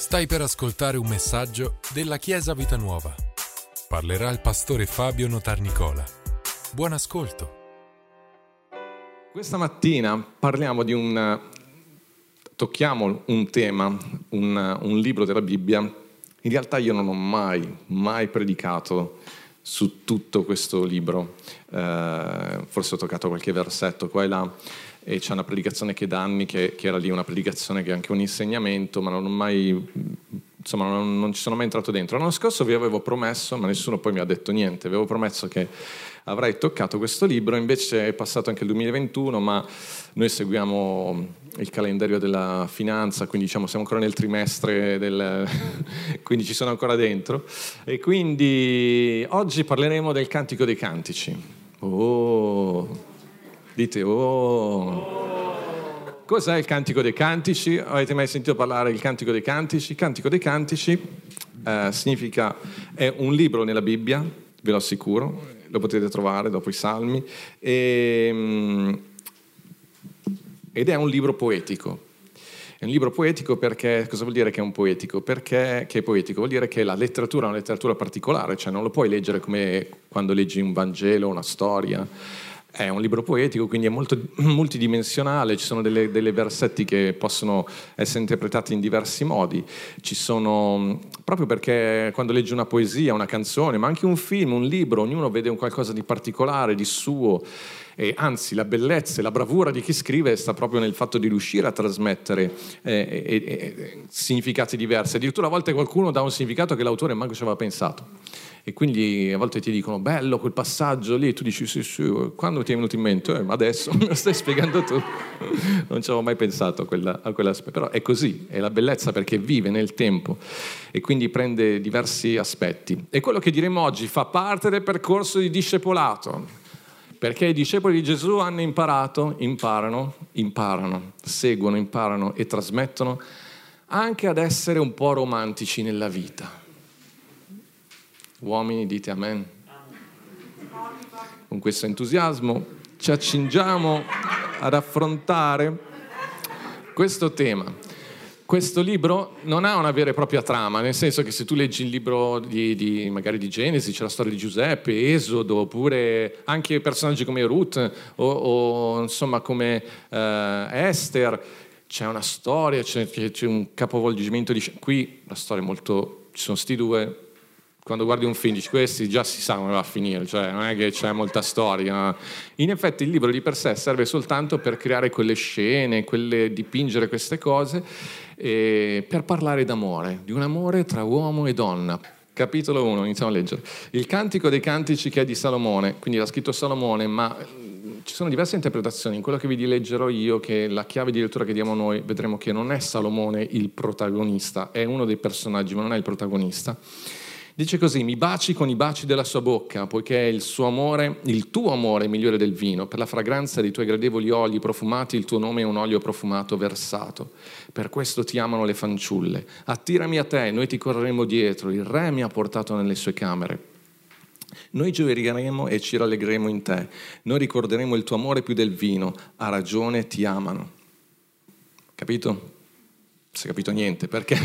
Stai per ascoltare un messaggio della Chiesa Vita Nuova. Parlerà il pastore Fabio Notarnicola. Buon ascolto. Questa mattina parliamo di un... tocchiamo un tema, un, un libro della Bibbia. In realtà io non ho mai, mai predicato su tutto questo libro. Eh, forse ho toccato qualche versetto qua e là e c'è una predicazione che da anni che, che, era lì una predicazione che è anche un insegnamento, ma non ho mai insomma non, non, ci sono mai entrato dentro. L'anno scorso vi avevo promesso, ma nessuno poi mi ha detto niente, avevo promesso che avrei toccato questo libro, invece è passato anche il 2021, ma noi seguiamo il calendario della finanza, quindi diciamo siamo ancora nel trimestre, del... quindi ci sono ancora dentro. E quindi oggi parleremo del Cantico dei Cantici. Oh! Dite, oh! Cos'è il Cantico dei Cantici? Avete mai sentito parlare del Cantico dei Cantici? Il Cantico dei Cantici eh, significa, è un libro nella Bibbia, ve lo assicuro, lo potete trovare dopo i Salmi, e, mm, ed è un libro poetico. È un libro poetico perché, cosa vuol dire che è un poetico? Perché è poetico? Vuol dire che la letteratura è una letteratura particolare, cioè non lo puoi leggere come quando leggi un Vangelo, una storia è un libro poetico, quindi è molto multidimensionale, ci sono delle, delle, versetti che possono essere interpretati in diversi modi. Ci sono, proprio perché quando leggi una poesia, una canzone, ma anche un film, un libro, ognuno vede un qualcosa di particolare, di suo. E anzi, la bellezza e la bravura di chi scrive sta proprio nel fatto di riuscire a trasmettere eh, eh, significati diversi. Addirittura a volte qualcuno dà un significato che l'autore manco ci aveva pensato e quindi a volte ti dicono bello quel passaggio lì e tu dici sì sì, quando ti è venuto in mente? Eh, adesso me lo stai spiegando tu, non ci avevo mai pensato a, quella, a quell'aspetto, però è così, è la bellezza perché vive nel tempo e quindi prende diversi aspetti. E quello che diremo oggi fa parte del percorso di discepolato, perché i discepoli di Gesù hanno imparato, imparano, imparano, seguono, imparano e trasmettono anche ad essere un po' romantici nella vita Uomini, dite amen. Con questo entusiasmo ci accingiamo ad affrontare questo tema. Questo libro non ha una vera e propria trama, nel senso che se tu leggi il libro di, di, magari di Genesi, c'è la storia di Giuseppe, Esodo, oppure anche personaggi come Ruth o, o insomma come eh, Esther, c'è una storia, c'è, c'è un capovolgimento di... Qui la storia è molto... ci sono sti due, quando guardi un film dici questi già si sa come va a finire, cioè non è che c'è molta storia. In effetti il libro di per sé serve soltanto per creare quelle scene, quelle, dipingere queste cose, per parlare d'amore, di un amore tra uomo e donna. Capitolo 1, iniziamo a leggere. Il cantico dei cantici che è di Salomone, quindi l'ha scritto Salomone, ma ci sono diverse interpretazioni. In quello che vi leggerò io, che la chiave di lettura che diamo noi, vedremo che non è Salomone il protagonista, è uno dei personaggi, ma non è il protagonista. Dice così, mi baci con i baci della sua bocca, poiché il suo amore, il tuo amore è migliore del vino, per la fragranza dei tuoi gradevoli oli profumati, il tuo nome è un olio profumato versato. Per questo ti amano le fanciulle. Attirami a te, noi ti correremo dietro, il re mi ha portato nelle sue camere. Noi gioiremo e ci rallegreremo in te, noi ricorderemo il tuo amore più del vino, a ragione ti amano. Capito? Non si è capito niente, perché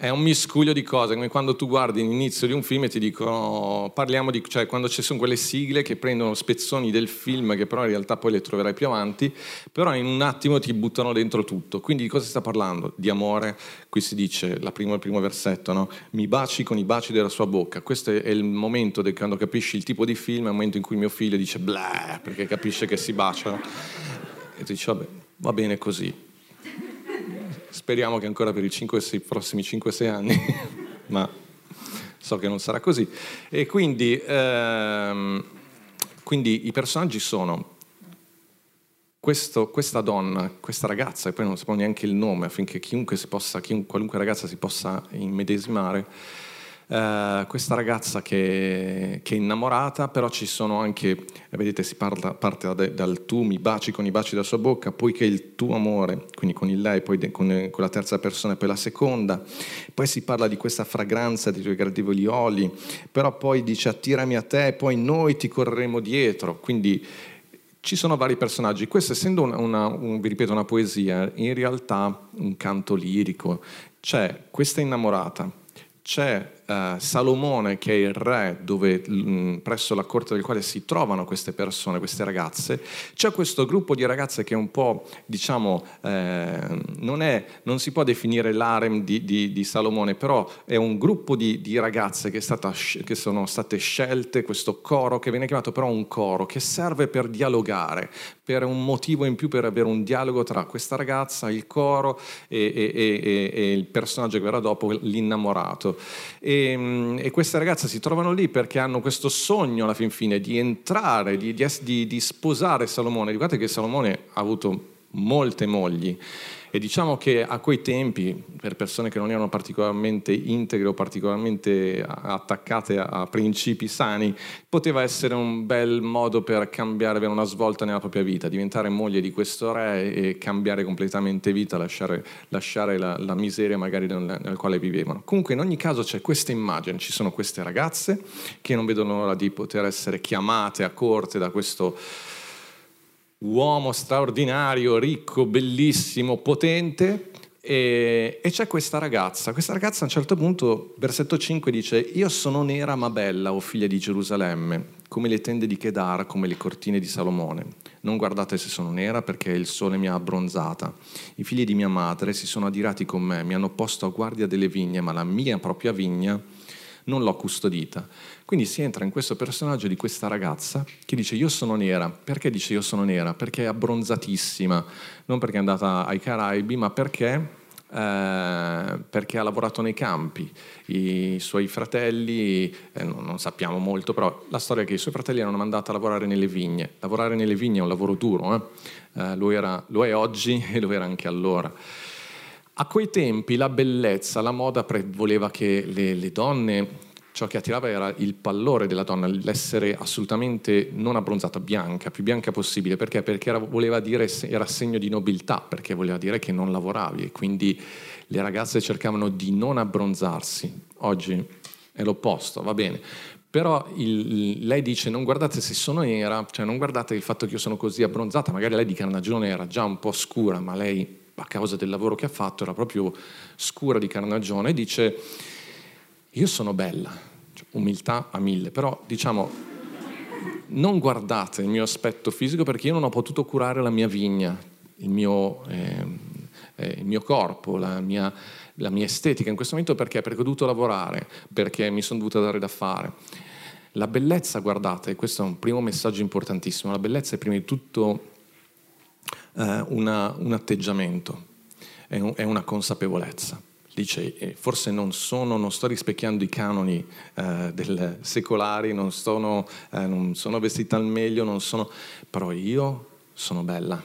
è un miscuglio di cose, come quando tu guardi l'inizio di un film e ti dicono, parliamo di, cioè quando ci sono quelle sigle che prendono spezzoni del film che però in realtà poi le troverai più avanti, però in un attimo ti buttano dentro tutto. Quindi di cosa si sta parlando? Di amore, qui si dice, la prima, il primo versetto, no? mi baci con i baci della sua bocca. Questo è il momento di quando capisci il tipo di film, è il momento in cui mio figlio dice blah, perché capisce che si baciano. E tu dici, vabbè, va bene così Speriamo che ancora per i 5, 6, prossimi 5-6 anni, ma so che non sarà così. E quindi, ehm, quindi i personaggi sono questo, questa donna, questa ragazza, e poi non sappiamo neanche il nome affinché chiunque, possa, chiunque qualunque ragazza si possa immedesimare, Uh, questa ragazza che, che, è innamorata, però ci sono anche, vedete, si parla, parte da, dal tu mi baci con i baci della sua bocca, poiché il tuo amore, quindi con il lei, poi de, con, con, la terza persona e poi la seconda, poi si parla di questa fragranza dei tuoi gradevoli oli, però poi dice attirami a te, poi noi ti correremo dietro, quindi ci sono vari personaggi. Questo essendo una, una, un, vi ripeto, una poesia, in realtà un canto lirico, c'è questa innamorata, c'è uh, Salomone che è il re dove, mh, presso la corte del quale si trovano queste persone, queste ragazze, c'è questo gruppo di ragazze che è un po', diciamo, eh, non, è, non, si può definire l'harem di, di, di, Salomone, però è un gruppo di, di ragazze che, stata, che, sono state scelte, questo coro che viene chiamato però un coro, che serve per dialogare, per un motivo in più per avere un dialogo tra questa ragazza, il coro e, e, e, e il personaggio che verrà dopo, l'innamorato. E e, ehm, e, queste ragazze si trovano lì perché hanno questo sogno alla fin fine di entrare, di, di, di sposare Salomone. Guardate che Salomone ha avuto molte mogli e diciamo che a quei tempi, per persone che non erano particolarmente integre o particolarmente attaccate a principi sani, poteva essere un bel modo per cambiare, avere una svolta nella propria vita, diventare moglie di questo re e cambiare completamente vita, lasciare, lasciare la, la, miseria magari nel, nel quale vivevano. Comunque in ogni caso c'è questa immagine, ci sono queste ragazze che non vedono l'ora di poter essere chiamate a corte da questo uomo straordinario, ricco, bellissimo, potente. E, e, c'è questa ragazza. Questa ragazza a un certo punto, versetto 5, dice: Io sono nera ma bella, o figlia di Gerusalemme, come le tende di Kedar, come le cortine di Salomone. Non guardate se sono nera perché il sole mi ha abbronzata. I figli di mia madre si sono adirati con me, mi hanno posto a guardia delle vigne, ma la mia propria vigna non l'ho custodita. Quindi si entra in questo personaggio di questa ragazza che dice io sono nera. Perché dice io sono nera? Perché è abbronzatissima, non perché è andata ai Caraibi, ma perché eh, perché ha lavorato nei campi. I suoi fratelli, eh, non, non, sappiamo molto, però la storia è che i suoi fratelli erano mandati a lavorare nelle vigne. Lavorare nelle vigne è un lavoro duro, eh? eh lo, era, lo è oggi e lo era anche allora. A quei tempi la bellezza, la moda voleva che le, le donne ciò che attirava era il pallore della donna, l'essere assolutamente non abbronzata, bianca, più bianca possibile. Perché? Perché era, voleva dire, era segno di nobiltà, perché voleva dire che non lavoravi e quindi le ragazze cercavano di non abbronzarsi. Oggi è l'opposto, va bene. Però il, lei dice non guardate se sono nera, cioè non guardate il fatto che io sono così abbronzata, magari lei di carnagione era già un po' scura, ma lei a causa del lavoro che ha fatto, era proprio scura di carnagione, dice io sono bella, umiltà a mille, però diciamo non guardate il mio aspetto fisico perché io non ho potuto curare la mia vigna, il mio, eh, eh, il mio corpo, la mia, la mia, estetica in questo momento perché? Perché ho dovuto lavorare, perché mi sono dovuta dare da fare. La bellezza, guardate, questo è un primo messaggio importantissimo, la bellezza è prima di tutto eh, una, un atteggiamento, è, un, è, una consapevolezza. Dice, eh, forse non, sono, non sto rispecchiando i canoni eh, del secolari, non, sono, eh, non sono vestita al meglio, non sono, però io sono bella.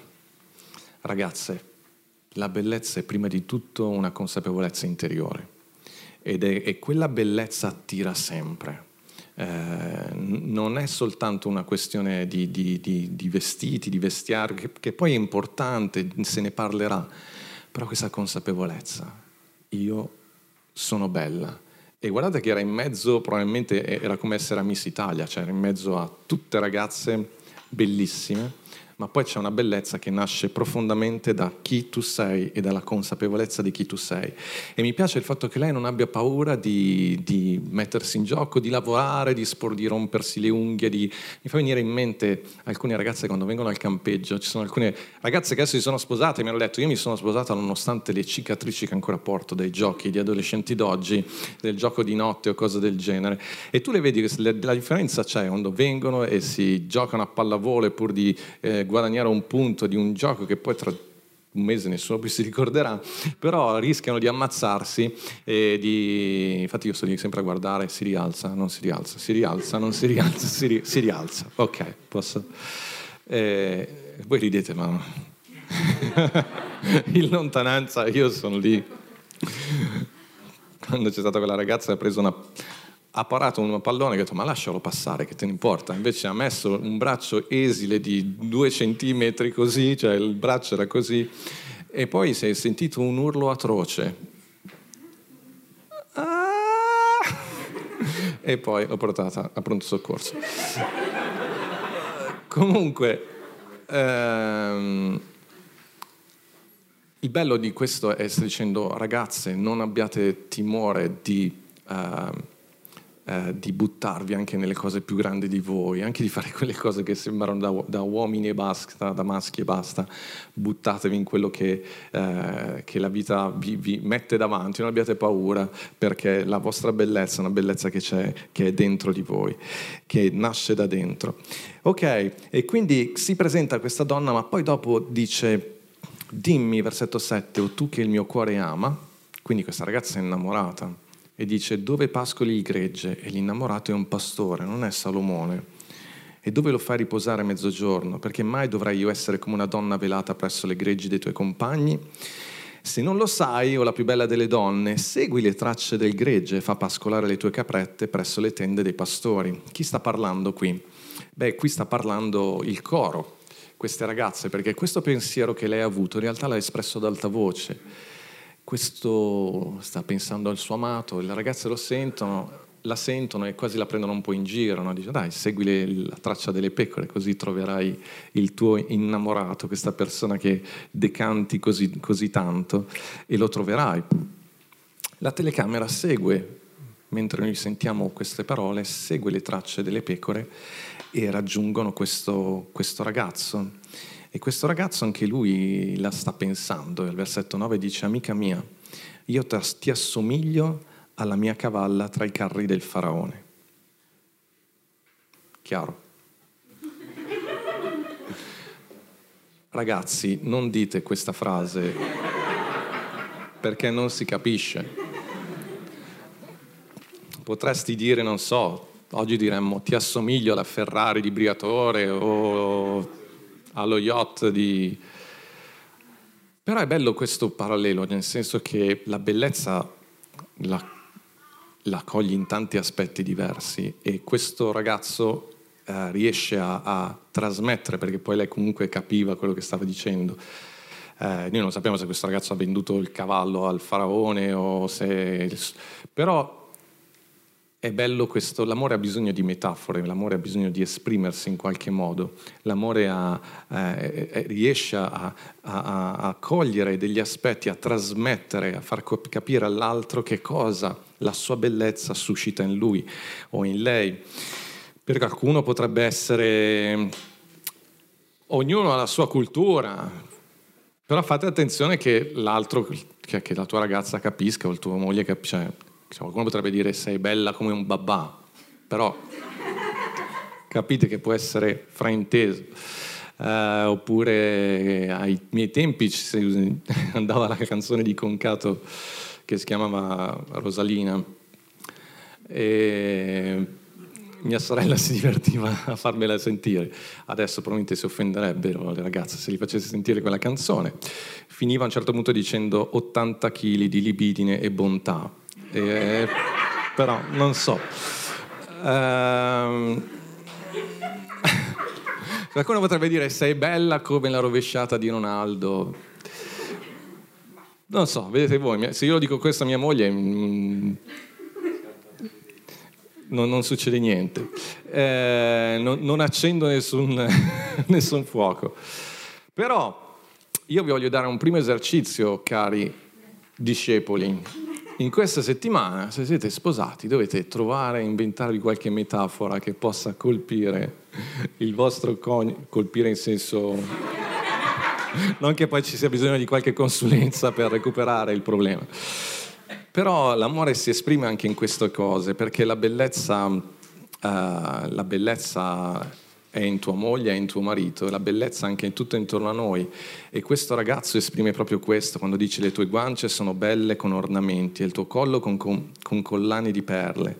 Ragazze, la bellezza è prima di tutto una consapevolezza interiore. Ed è, e quella bellezza attira sempre. Eh, non è soltanto una questione di, di, di, di vestiti, di vestiario, che, che, poi è importante, se ne parlerà, però questa consapevolezza, io sono bella. E guardate che era in mezzo, probabilmente era come essere a Miss Italia, cioè era in mezzo a tutte ragazze bellissime, ma poi c'è una bellezza che nasce profondamente da chi tu sei e dalla consapevolezza di chi tu sei. E mi piace il fatto che lei non abbia paura di, di mettersi in gioco, di lavorare, di, spor, di rompersi le unghie. Di... Mi fa venire in mente alcune ragazze quando vengono al campeggio, ci sono alcune ragazze che adesso si sono sposate e mi hanno detto io mi sono sposata nonostante le cicatrici che ancora porto dai giochi di adolescenti d'oggi, del gioco di notte o cose del genere. E tu le vedi che la differenza c'è quando vengono e si giocano a pallavolo pur di... Eh, guadagnare un punto di un gioco che poi tra un mese nessuno più si ricorderà, però rischiano di ammazzarsi e di... Infatti io sto lì sempre a guardare, si rialza, non si rialza, si rialza, non si rialza, si, ri... si rialza. Ok, posso... Eh, voi ridete, ma... In lontananza io sono lì. Quando c'è stata quella ragazza ha preso una ha parato un pallone e ha detto ma lascialo passare che te ne importa? Invece ha messo un braccio esile di due centimetri così cioè il braccio era così e poi si è sentito un urlo atroce. Ah! e poi l'ho portata a pronto soccorso. Comunque ehm, il bello di questo è stare dicendo ragazze non abbiate timore di, uh, uh, di, buttarvi anche nelle cose più grandi di voi, anche di fare quelle cose che sembrano da, da uomini e basta, da maschi e basta, buttatevi in quello che, uh, che la vita vi, vi, mette davanti, non abbiate paura perché la vostra bellezza è una bellezza che c'è, che è dentro di voi, che nasce da dentro. Ok, e quindi si presenta questa donna ma poi dopo dice dimmi, versetto 7, o tu che il mio cuore ama, quindi questa ragazza è innamorata e dice dove pascoli il gregge e l'innamorato è un pastore, non è Salomone. E dove lo fai riposare a mezzogiorno? Perché mai dovrai io essere come una donna velata presso le greggi dei tuoi compagni? Se non lo sai, o la più bella delle donne, segui le tracce del gregge e fa pascolare le tue caprette presso le tende dei pastori. Chi sta parlando qui? Beh, qui sta parlando il coro, queste ragazze, perché questo pensiero che lei ha avuto in realtà l'ha espresso ad alta voce. Questo sta pensando al suo amato, le ragazze lo sentono, la sentono e quasi la prendono un po' in giro, no? dice dai segui le, la traccia delle pecore così troverai il tuo innamorato, questa persona che decanti così, così tanto e lo troverai. La telecamera segue, mentre noi sentiamo queste parole, segue le tracce delle pecore e raggiungono questo, questo ragazzo. E questo ragazzo anche lui la sta pensando. Il versetto 9 dice, amica mia, io ti assomiglio alla mia cavalla tra i carri del faraone. Chiaro? Ragazzi, non dite questa frase perché non si capisce. Potresti dire, non so, Oggi diremmo ti assomiglio alla Ferrari di Briatore o allo yacht di... Però è bello questo parallelo, nel senso che la bellezza la, la cogli in tanti aspetti diversi e questo ragazzo eh, riesce a, a, trasmettere, perché poi lei comunque capiva quello che stava dicendo. Eh, noi non sappiamo se questo ragazzo ha venduto il cavallo al faraone o se... però è bello questo, l'amore ha bisogno di metafore, l'amore ha bisogno di esprimersi in qualche modo, l'amore ha, eh, eh riesce a, a, a, cogliere degli aspetti, a trasmettere, a far capire all'altro che cosa la sua bellezza suscita in lui o in lei. Per qualcuno potrebbe essere, ognuno ha la sua cultura, però fate attenzione che l'altro, che, che la tua ragazza capisca o la tua moglie capisca qualcuno potrebbe dire sei bella come un babà, però capite che può essere frainteso. Uh, oppure ai miei tempi andava la canzone di Concato che si chiamava Rosalina e mia sorella si divertiva a farmela sentire. Adesso probabilmente si offenderebbero le ragazze se gli facessi sentire quella canzone. Finiva a un certo punto dicendo 80 kg di libidine e bontà eh, però non so. Ehm... Qualcuno potrebbe dire sei bella come la rovesciata di Ronaldo. Non so, vedete voi, se io lo dico questo a mia moglie mm, non, non, succede niente. Eh, non, non, accendo nessun, nessun fuoco. Però io vi voglio dare un primo esercizio, cari discepoli in questa settimana, se siete sposati, dovete trovare, inventarvi qualche metafora che possa colpire il vostro coniuge, colpire in senso... non che poi ci sia bisogno di qualche consulenza per recuperare il problema. Però l'amore si esprime anche in queste cose, perché la bellezza, uh, la bellezza è in tua moglie, è in tuo marito, la bellezza anche in tutto intorno a noi. E questo ragazzo esprime proprio questo, quando dice le tue guance sono belle con ornamenti e il tuo collo con, con, con collane di perle.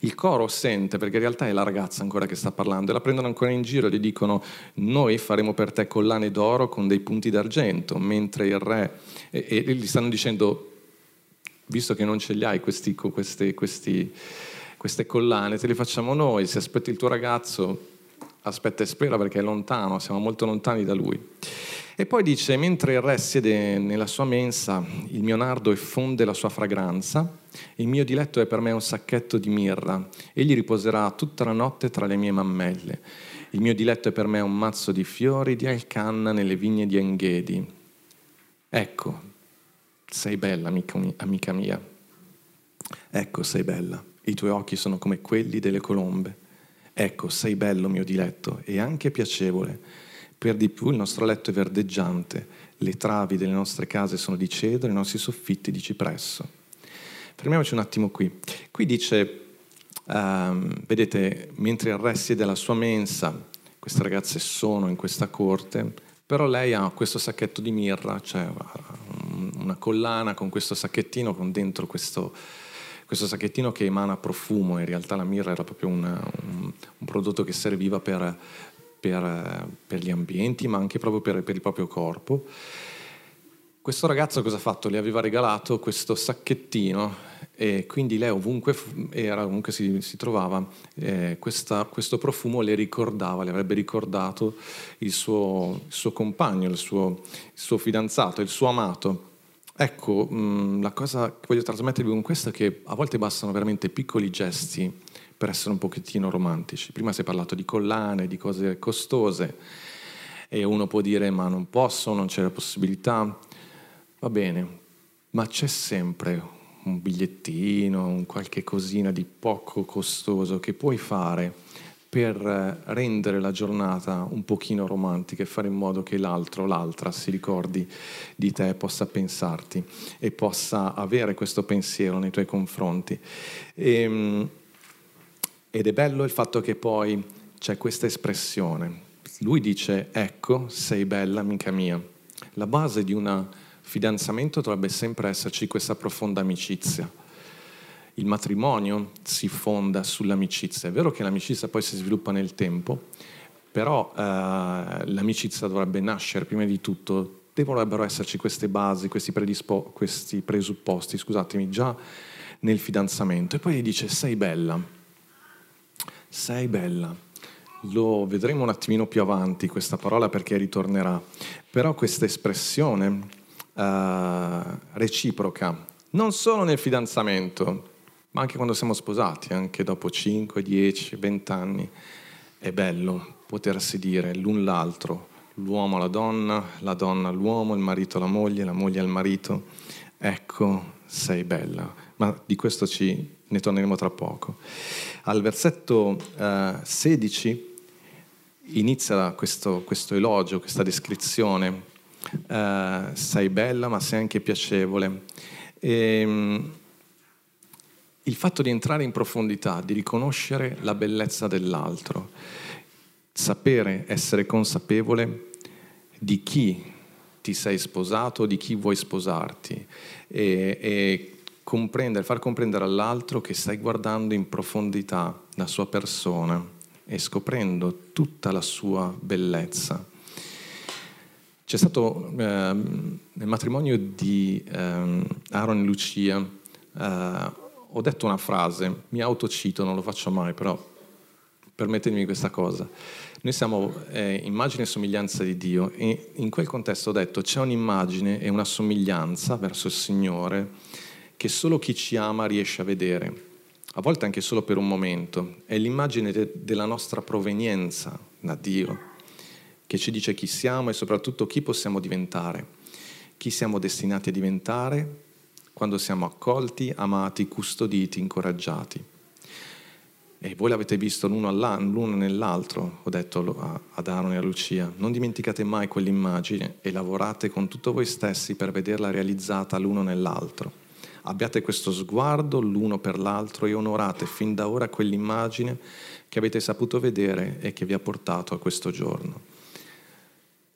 Il coro sente, perché in realtà è la ragazza ancora che sta parlando, e la prendono ancora in giro e gli dicono noi faremo per te collane d'oro con dei punti d'argento, mentre il re... E, e gli stanno dicendo, visto che non ce li hai questi, questi, questi, queste collane, te le facciamo noi, se aspetti il tuo ragazzo aspetta e spera perché è lontano, siamo molto lontani da lui. E poi dice, mentre il re siede nella sua mensa, il mio nardo effonde la sua fragranza, il mio diletto è per me un sacchetto di mirra, egli riposerà tutta la notte tra le mie mammelle. Il mio diletto è per me un mazzo di fiori di alcanna nelle vigne di Enghedi. Ecco, sei bella, amica, amica mia. Ecco, sei bella. I tuoi occhi sono come quelli delle colombe. Ecco, sei bello, mio diletto, e anche piacevole. Per di più il nostro letto è verdeggiante, le travi delle nostre case sono di cedro, i nostri soffitti di cipresso. Fermiamoci un attimo qui. Qui dice Um, vedete, mentre il re siede alla sua mensa, queste ragazze sono in questa corte, però lei ha questo sacchetto di mirra, cioè una collana con questo sacchettino con dentro questo, questo sacchettino che emana profumo, in realtà la mirra era proprio una, un, un, prodotto che serviva per, per, per, gli ambienti, ma anche proprio per, per il proprio corpo. Questo ragazzo cosa ha fatto? Le aveva regalato questo sacchettino e quindi lei ovunque era, ovunque si, si trovava, eh, questa, questo profumo le ricordava, le avrebbe ricordato il suo, il suo compagno, il suo, il suo, fidanzato, il suo amato. Ecco, mh, la cosa che voglio trasmettervi con questo è che a volte bastano veramente piccoli gesti per essere un pochettino romantici. Prima si è parlato di collane, di cose costose e uno può dire ma non posso, non c'è la possibilità. Va bene, ma c'è sempre un bigliettino, un qualche cosina di poco costoso che puoi fare per eh, rendere la giornata un pochino romantica e fare in modo che l'altro, l'altra si ricordi di te, possa pensarti e possa avere questo pensiero nei tuoi confronti. E, ehm, ed è bello il fatto che poi c'è questa espressione. Lui dice, ecco, sei bella, amica mia. La base di una fidanzamento dovrebbe sempre esserci questa profonda amicizia. Il matrimonio si fonda sull'amicizia. È vero che l'amicizia poi si sviluppa nel tempo, però eh, l'amicizia dovrebbe nascere prima di tutto, dovrebbero esserci queste basi, questi, predispo- questi presupposti, scusatemi, già nel fidanzamento. E poi gli dice sei bella, sei bella. Lo vedremo un attimino più avanti questa parola perché ritornerà, però questa espressione uh, reciproca, non solo nel fidanzamento, ma anche quando siamo sposati, anche dopo 5, 10, 20 anni. È bello potersi dire l'un l'altro, l'uomo alla donna, la donna all'uomo, il marito alla moglie, la moglie al marito. Ecco, sei bella. Ma di questo ci, ne torneremo tra poco. Al versetto uh, 16 inizia questo, questo elogio, questa descrizione uh, sei bella ma sei anche piacevole. E, um, il fatto di entrare in profondità, di riconoscere la bellezza dell'altro, sapere, essere consapevole di chi ti sei sposato, di chi vuoi sposarti e, e comprendere, far comprendere all'altro che stai guardando in profondità la sua persona e scoprendo tutta la sua bellezza. C'è stato eh, nel matrimonio di eh, Aaron e Lucia, eh, ho detto una frase, mi autocito, non lo faccio mai, però permettetemi questa cosa. Noi siamo eh, immagine e somiglianza di Dio e in quel contesto ho detto c'è un'immagine e una somiglianza verso il Signore che solo chi ci ama riesce a vedere, a volte anche solo per un momento. È l'immagine de- della nostra provenienza da Dio che ci dice chi siamo e soprattutto chi possiamo diventare, chi siamo destinati a diventare quando siamo accolti, amati, custoditi, incoraggiati. E voi l'avete visto l'uno, l'uno nell'altro, ho detto ad Aaron e a Lucia, non dimenticate mai quell'immagine e lavorate con tutto voi stessi per vederla realizzata l'uno nell'altro. Abbiate questo sguardo l'uno per l'altro e onorate fin da ora quell'immagine che avete saputo vedere e che vi ha portato a questo giorno.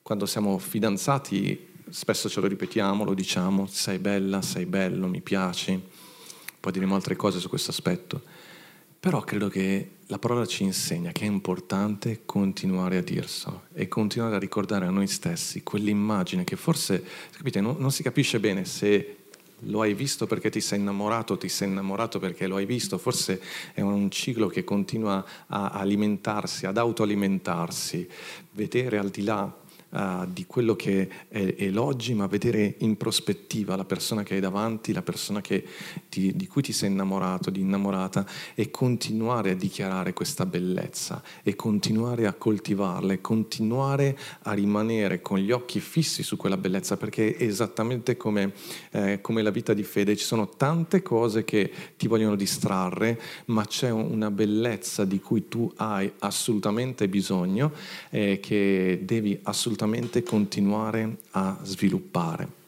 Quando siamo fidanzati spesso ce lo ripetiamo, lo diciamo, sei bella, sei bello, mi piaci, poi diremo altre cose su questo aspetto. Però credo che la parola ci insegna che è importante continuare a dirselo e continuare a ricordare a noi stessi quell'immagine che forse, capite, non, non si capisce bene se lo hai visto perché ti sei innamorato, ti sei innamorato perché lo hai visto, forse è un ciclo che continua a alimentarsi, ad autoalimentarsi, vedere al di là uh, di quello che è, è, l'oggi, ma vedere in prospettiva la persona che hai davanti, la persona che ti, di cui ti sei innamorato, di innamorata, e continuare a dichiarare questa bellezza, e continuare a coltivarla, e continuare a rimanere con gli occhi fissi su quella bellezza, perché è esattamente come, eh, come la vita di fede, ci sono tante cose che ti vogliono distrarre, ma c'è una bellezza di cui tu hai assolutamente bisogno, eh, che devi assolutamente assolutamente continuare a sviluppare.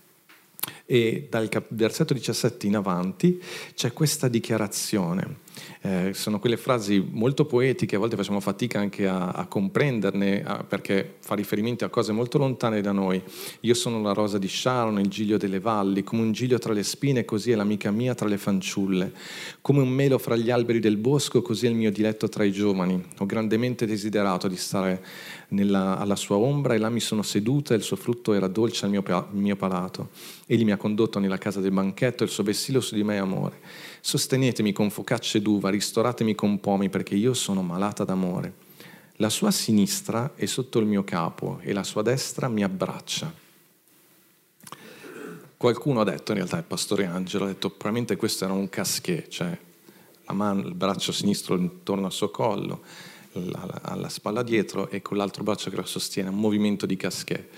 E dal versetto 17 in avanti c'è questa dichiarazione eh, sono quelle frasi molto poetiche, a volte facciamo fatica anche a, a comprenderne a, perché fa riferimento a cose molto lontane da noi. Io sono la rosa di Sharon, il giglio delle valli, come un giglio tra le spine, così è l'amica mia tra le fanciulle. Come un melo fra gli alberi del bosco, così è il mio diletto tra i giovani. Ho grandemente desiderato di stare nella, alla sua ombra e là mi sono seduta e il suo frutto era dolce al mio, mio palato. Egli mi ha condotto nella casa del banchetto e il suo vessillo su di me è amore. Sostenetemi con focacce d'uva, ristoratemi con pomi, perché io sono malata d'amore. La sua sinistra è sotto il mio capo e la sua destra mi abbraccia. Qualcuno ha detto, in realtà il pastore Angelo, ha detto probabilmente questo era un casquet, cioè mano, il braccio sinistro intorno al suo collo, alla spalla dietro e con l'altro braccio che lo sostiene, un movimento di casquet.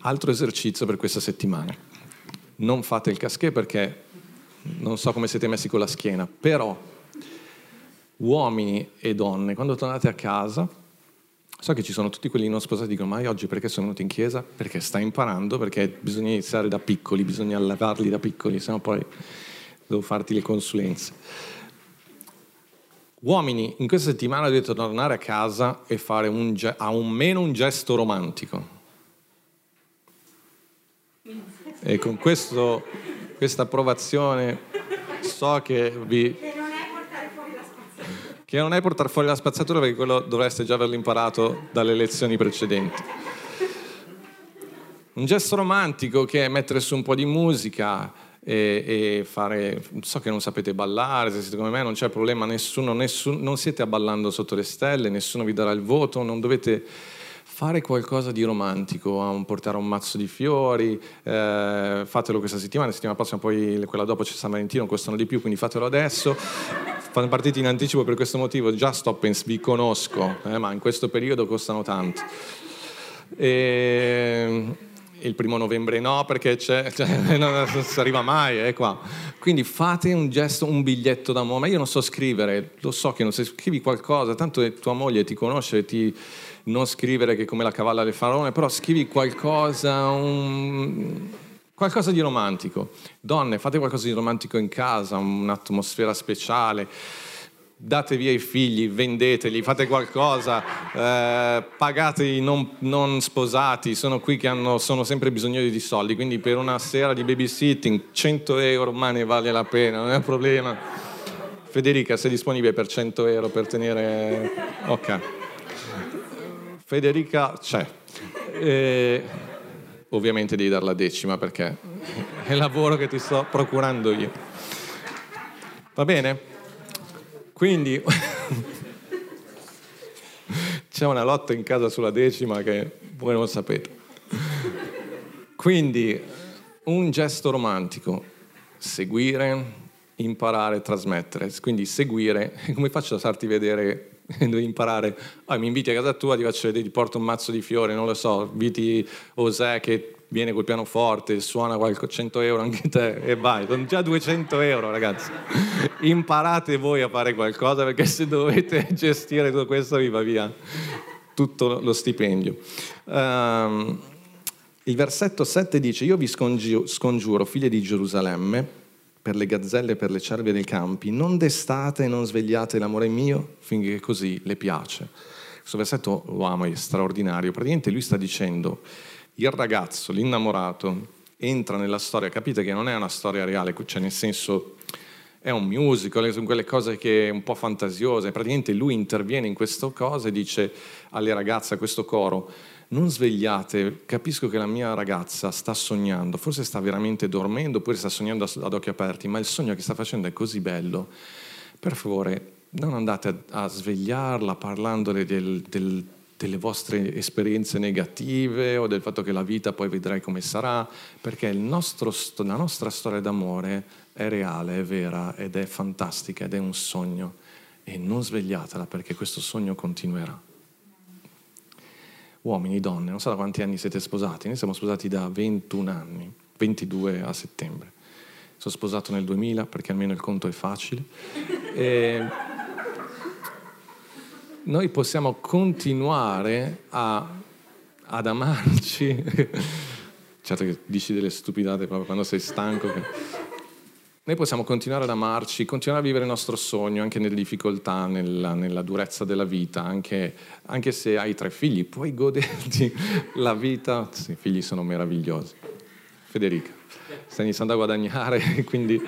Altro esercizio per questa settimana. Non fate il casquet perché non so come siete messi con la schiena, però uomini e donne, quando tornate a casa, so che ci sono tutti quelli non sposati che dicono ma oggi perché sono venuto in chiesa? Perché stai imparando, perché bisogna iniziare da piccoli, bisogna allevarli da piccoli, sennò poi devo farti le consulenze. Uomini, in questa settimana dovete tornare a casa e fare un, almeno un gesto romantico. E con questo questa approvazione so che vi... Che non è portare fuori la spazzatura. Che non è portare fuori la spazzatura perché quello dovreste già averlo imparato dalle lezioni precedenti. Un gesto romantico che è mettere su un po' di musica e, e fare... So che non sapete ballare, se siete come me non c'è problema, nessuno, nessuno, non siete ballando sotto le stelle, nessuno vi darà il voto, non dovete fare qualcosa di romantico, portare un mazzo di fiori, eh, fatelo questa settimana, la settimana prossima poi quella dopo c'è San Valentino, costano di più, quindi fatelo adesso. Fanno partiti in anticipo per questo motivo, già sto pensando, vi conosco, eh, ma in questo periodo costano tanto. E il primo novembre no, perché c'è, cioè, non si arriva mai, è qua. Quindi fate un gesto, un biglietto d'amore, ma io non so scrivere, lo so che non sai, scrivi qualcosa, tanto tua moglie ti conosce, ti non scrivere che come la cavalla del faraone, però scrivi qualcosa, un, qualcosa di romantico. Donne, fate qualcosa di romantico in casa, un'atmosfera speciale. Date via i figli, vendeteli, fate qualcosa, eh, pagate i non, non, sposati, sono qui che hanno, sono sempre bisognosi di soldi, quindi per una sera di babysitting 100 euro, ma ne vale la pena, non è un problema. Federica, sei disponibile per 100 euro per tenere... Ok. Federica c'è. E ovviamente devi dare la decima perché è il lavoro che ti sto procurando io. Va bene? Quindi c'è una lotta in casa sulla decima che voi non sapete. Quindi un gesto romantico, seguire, imparare, trasmettere. Quindi seguire, come faccio a farti vedere devi imparare, ah, mi inviti a casa tua, ti faccio vedere, ti porto un mazzo di fiori, non lo so, inviti Osè che viene col pianoforte, suona qualche 100 euro anche te e vai, sono già 200 euro ragazzi. Imparate voi a fare qualcosa perché se dovete gestire tutto questo vi va via tutto lo stipendio. Um, il versetto 7 dice, io vi scongiuro, scongiuro figlie di Gerusalemme, per le gazzelle e per le cerve dei campi, non destate e non svegliate l'amore mio finché così le piace. Questo versetto lo amo, è straordinario. Praticamente lui sta dicendo, il ragazzo, l'innamorato, entra nella storia, capite che non è una storia reale, cioè nel senso è un musical, sono quelle cose che è un po' fantasiose, praticamente lui interviene in questa cosa e dice alle ragazze, a questo coro, non svegliate, capisco che la mia ragazza sta sognando, forse sta veramente dormendo oppure sta sognando ad occhi aperti, ma il sogno che sta facendo è così bello. Per favore, non andate a, svegliarla parlandole del, del, delle vostre esperienze negative o del fatto che la vita poi vedrai come sarà, perché nostro, la nostra storia d'amore è reale, è vera ed è fantastica ed è un sogno e non svegliatela perché questo sogno continuerà. Uomini, donne, non so da quanti anni siete sposati, noi siamo sposati da 21 anni, 22 a settembre. Sono sposato nel 2000 perché almeno il conto è facile. E noi possiamo continuare a, ad amarci. certo che dici delle stupidate proprio quando sei stanco. Che... Noi possiamo continuare ad amarci, continuare a vivere il nostro sogno anche nelle difficoltà, nella, nella durezza della vita, anche, anche, se hai tre figli, puoi goderti la vita. Sì, i figli sono meravigliosi. Federica, stai iniziando a guadagnare, quindi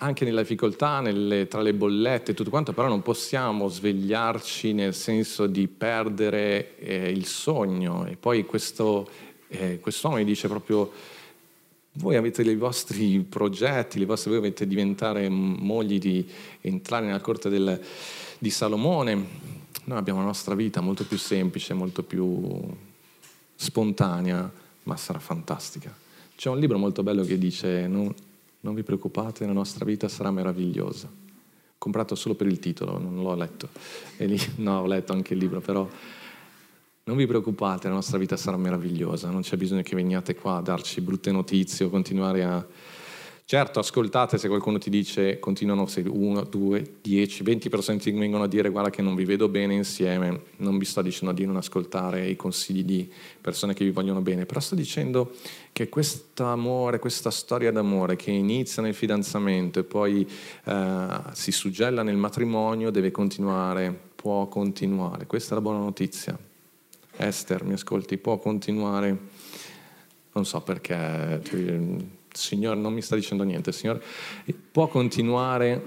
anche nella difficoltà, nelle, tra le bollette e tutto quanto, però non possiamo svegliarci nel senso di perdere eh, il sogno. E poi questo, eh, quest'uomo mi dice proprio, voi avete i vostri progetti, le vostre, voi dovete diventare mogli di entrare nella corte del, di Salomone. Noi abbiamo la nostra vita molto più semplice, molto più spontanea, ma sarà fantastica. C'è un libro molto bello che dice... Non, non vi preoccupate, la nostra vita sarà meravigliosa. Comprato solo per il titolo, non l'ho letto. Lì, no, ho letto anche il libro, però non vi preoccupate, la nostra vita sarà meravigliosa. Non c'è bisogno che veniate qua a darci brutte notizie o continuare a Certo, ascoltate se qualcuno ti dice, continuano se 1, 2, 10, 20 persone ti vengono a dire guarda che non vi vedo bene insieme, non vi sto dicendo di non ascoltare i consigli di persone che vi vogliono bene, però sto dicendo che questo amore, questa storia d'amore che inizia nel fidanzamento e poi eh, si suggella nel matrimonio deve continuare, può continuare. Questa è la buona notizia. Esther, mi ascolti, può continuare, non so perché... Cioè, Signore non mi sta dicendo niente, Signore può continuare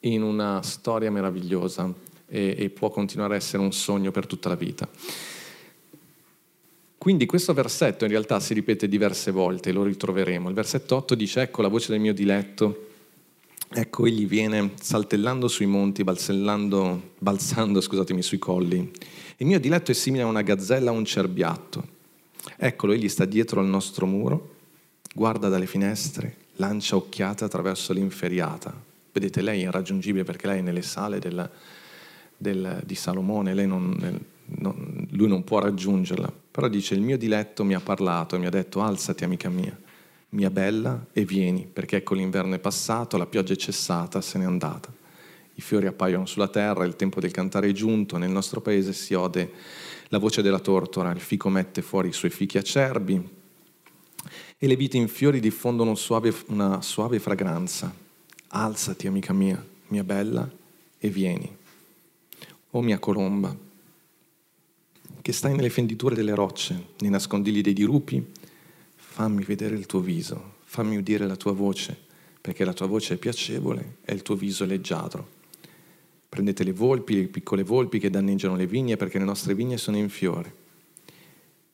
in una storia meravigliosa e, e può continuare a essere un sogno per tutta la vita. Quindi questo versetto in realtà si ripete diverse volte, lo ritroveremo. Il versetto 8 dice, ecco la voce del mio diletto, ecco egli viene saltellando sui monti, balzando scusatemi, sui colli. Il mio diletto è simile a una gazzella a un cerbiatto. Eccolo, egli sta dietro al nostro muro guarda dalle finestre, lancia occhiate attraverso l'inferiata. Vedete, lei è irraggiungibile perché lei è nelle sale del, del, di Salomone, non, non, lui non può raggiungerla. Però dice, il mio diletto mi ha parlato e mi ha detto, alzati amica mia, mia bella, e vieni, perché ecco l'inverno è passato, la pioggia è cessata, se n'è andata. I fiori appaiono sulla terra, il tempo del cantare è giunto, nel nostro paese si ode la voce della tortora, il fico mette fuori i suoi fichi acerbi, e le vite in fiori diffondono suave, una suave fragranza. Alzati, amica mia, mia bella, e vieni. O mia colomba, che stai nelle fenditure delle rocce, nei nascondigli dei dirupi, fammi vedere il tuo viso, fammi udire la tua voce, perché la tua voce è piacevole e il tuo viso è leggiadro. Prendete le volpi, le piccole volpi che danneggiano le vigne, perché le nostre vigne sono in fiore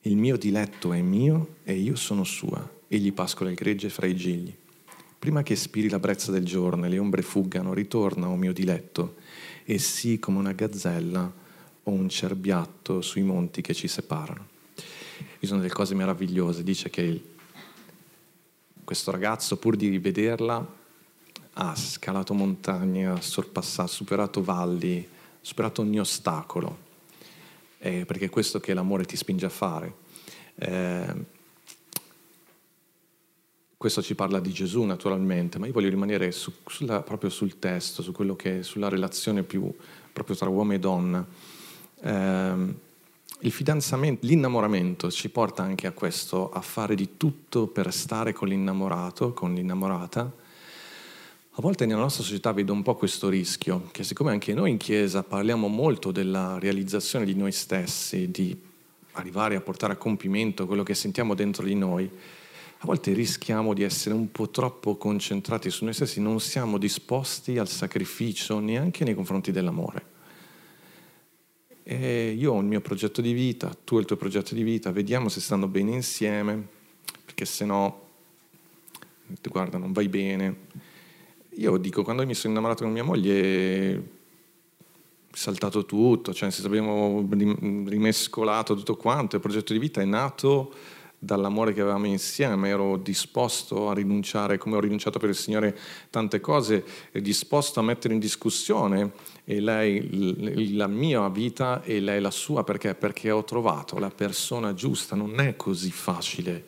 il mio diletto è mio e io sono sua. Egli pascola il gregge fra i gigli. Prima che spiri la brezza del giorno e le ombre fuggano, ritorna, o mio diletto, e sii come una gazzella o un cerbiatto sui monti che ci separano. Vi sono delle cose meravigliose. Dice che questo ragazzo, pur di vederla, ha scalato montagne, ha sorpassato, superato valli, superato ogni ostacolo eh, perché è questo che l'amore ti spinge a fare. Eh, questo ci parla di Gesù naturalmente, ma io voglio rimanere su, sulla, proprio sul testo, su che, sulla relazione più proprio tra uomo e donna. Eh, il fidanzamento, l'innamoramento ci porta anche a questo, a fare di tutto per stare con l'innamorato, con l'innamorata, a volte nella nostra società vedo un po' questo rischio, che siccome anche noi in Chiesa parliamo molto della realizzazione di noi stessi, di arrivare a portare a compimento quello che sentiamo dentro di noi, a volte rischiamo di essere un po' troppo concentrati su noi stessi, non siamo disposti al sacrificio neanche nei confronti dell'amore. E io ho il mio progetto di vita, tu hai il tuo progetto di vita, vediamo se stanno bene insieme, perché se no, guarda, non vai bene io dico, quando mi sono innamorato con mia moglie, saltato tutto, cioè abbiamo rimescolato tutto quanto, il progetto di vita è nato dall'amore che avevamo insieme, ero disposto a rinunciare, come ho rinunciato per il Signore tante cose, disposto a mettere in discussione lei, la mia vita e lei la sua, perché? Perché ho trovato la persona giusta, non è così facile,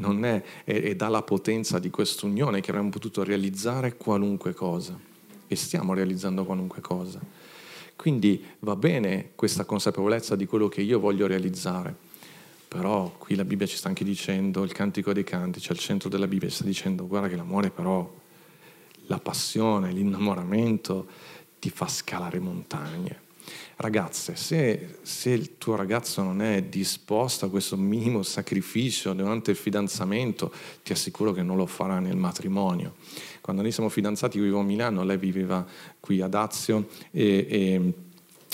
non è, è, è dalla potenza di quest'unione che avremmo potuto realizzare qualunque cosa e stiamo realizzando qualunque cosa. Quindi va bene questa consapevolezza di quello che io voglio realizzare però qui la Bibbia ci sta anche dicendo, il cantico dei cantici, al centro della Bibbia ci sta dicendo, guarda che l'amore però, la passione, l'innamoramento ti fa scalare montagne. Ragazze, se, se, il tuo ragazzo non è disposto a questo minimo sacrificio durante il fidanzamento, ti assicuro che non lo farà nel matrimonio. Quando noi siamo fidanzati, io vivevo a Milano, lei viveva qui ad Azio e, e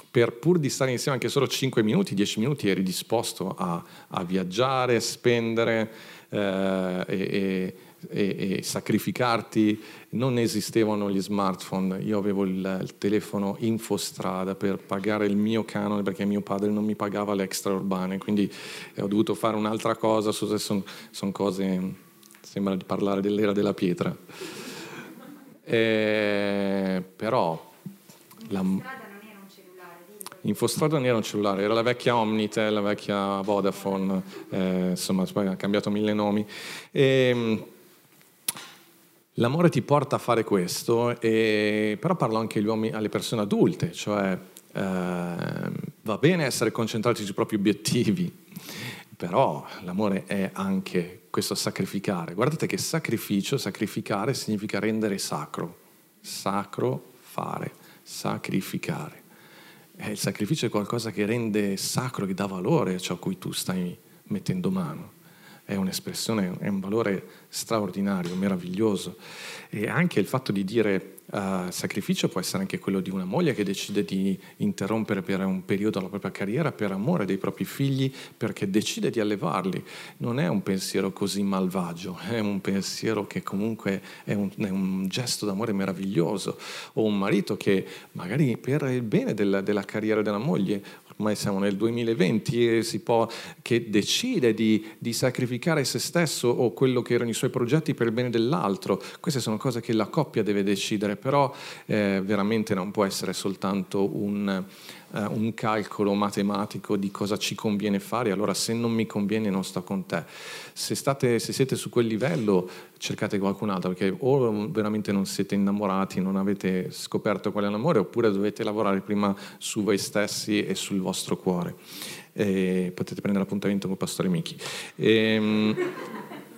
per pur di stare insieme anche solo 5 minuti, 10 minuti, eri disposto a, a viaggiare, spendere eh, e, e, e, sacrificarti. Non esistevano gli smartphone, io avevo il, il, telefono infostrada per pagare il mio canone perché mio padre non mi pagava le extraurbane, quindi ho dovuto fare un'altra cosa, sono son cose, sembra di parlare dell'era della pietra. Eh, però la, Infostrada non era un cellulare, era la vecchia Omnitel, la vecchia Vodafone, eh, insomma, poi ha cambiato mille nomi. E, ehm, l'amore ti porta a fare questo, e, però parlo anche uomini, alle persone adulte, cioè eh, va bene essere concentrati sui propri obiettivi, però l'amore è anche questo sacrificare. Guardate che sacrificio, sacrificare significa rendere sacro, sacro fare, sacrificare. Eh, il sacrificio è qualcosa che rende sacro, che dà valore a ciò a cui tu stai mettendo mano. È un'espressione, è un valore straordinario, meraviglioso. E anche il fatto di dire Uh, sacrificio può essere anche quello di una moglie che decide di interrompere per un periodo la propria carriera per amore dei propri figli, perché decide di allevarli. Non è un pensiero così malvagio, è un pensiero che comunque è un, è un gesto d'amore meraviglioso. O un marito che magari per il bene della, della carriera della moglie ormai siamo nel 2020 e si può, che decide di, di, sacrificare se stesso o quello che erano i suoi progetti per il bene dell'altro. Queste sono cose che la coppia deve decidere, però eh, veramente non può essere soltanto un eh, un calcolo matematico di cosa ci conviene fare, allora se non mi conviene non sto con te. Se, state, se siete su quel livello cercate qualcun altro perché o veramente non siete innamorati, non avete scoperto qual è l'amore, oppure dovete lavorare prima su voi stessi e sul vostro cuore. E potete prendere appuntamento con Pastore Michi. E, ehm,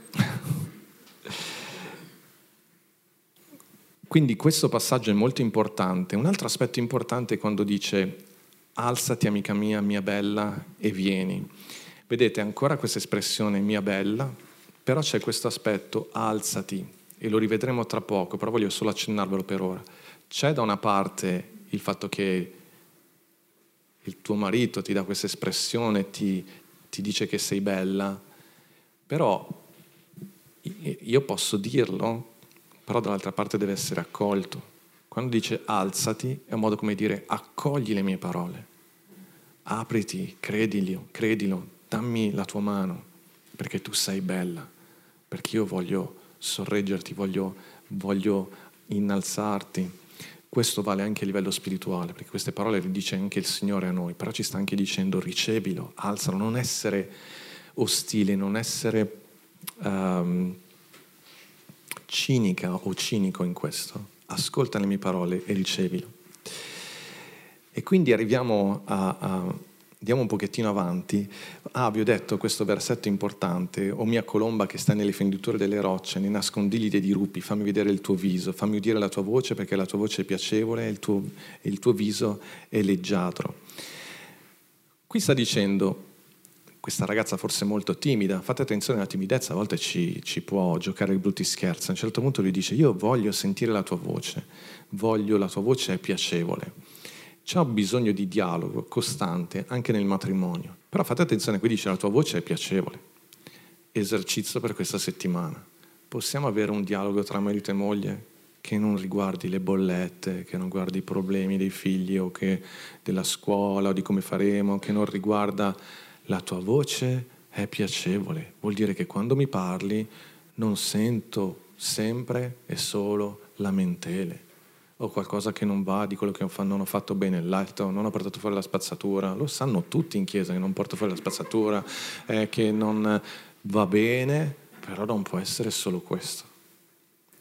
Quindi questo passaggio è molto importante. Un altro aspetto importante è quando dice alzati amica mia, mia bella, e vieni. Vedete ancora questa espressione mia bella, però c'è questo aspetto alzati, e lo rivedremo tra poco, però voglio solo accennarvelo per ora. C'è da una parte il fatto che il tuo marito ti dà questa espressione, ti, ti dice che sei bella, però io posso dirlo, però dall'altra parte deve essere accolto. Quando dice alzati è un modo come dire accogli le mie parole, apriti, credilo, credilo, dammi la tua mano, perché tu sei bella, perché io voglio sorreggerti, voglio, voglio innalzarti. Questo vale anche a livello spirituale, perché queste parole le dice anche il Signore a noi, però ci sta anche dicendo ricevilo, alzalo, non essere ostile, non essere um, cinica o cinico in questo ascolta le mie parole e ricevilo. E quindi arriviamo a, a andiamo un pochettino avanti. Ah, vi ho detto questo versetto importante, o mia colomba che sta nelle fenditure delle rocce, nei nascondigli dei dirupi, fammi vedere il tuo viso, fammi udire la tua voce perché la tua voce è piacevole e il tuo, il tuo viso è leggiadro. Qui sta dicendo, questa ragazza forse molto timida, fate attenzione alla timidezza, a volte ci, ci può giocare i brutti scherzi, a un certo punto lui dice io voglio sentire la tua voce, voglio la tua voce è piacevole. C'è bisogno di dialogo costante anche nel matrimonio, però fate attenzione, qui dice la tua voce è piacevole. Esercizio per questa settimana. Possiamo avere un dialogo tra marito e moglie che non riguardi le bollette, che non guardi i problemi dei figli o che della scuola o di come faremo, che non riguarda la tua voce è piacevole. Vuol dire che quando mi parli non sento sempre e solo lamentele o qualcosa che non va di quello che non ho fatto bene letto, non ho portato fuori la spazzatura. Lo sanno tutti in chiesa che non porto fuori la spazzatura, eh, che non va bene, però non può essere solo questo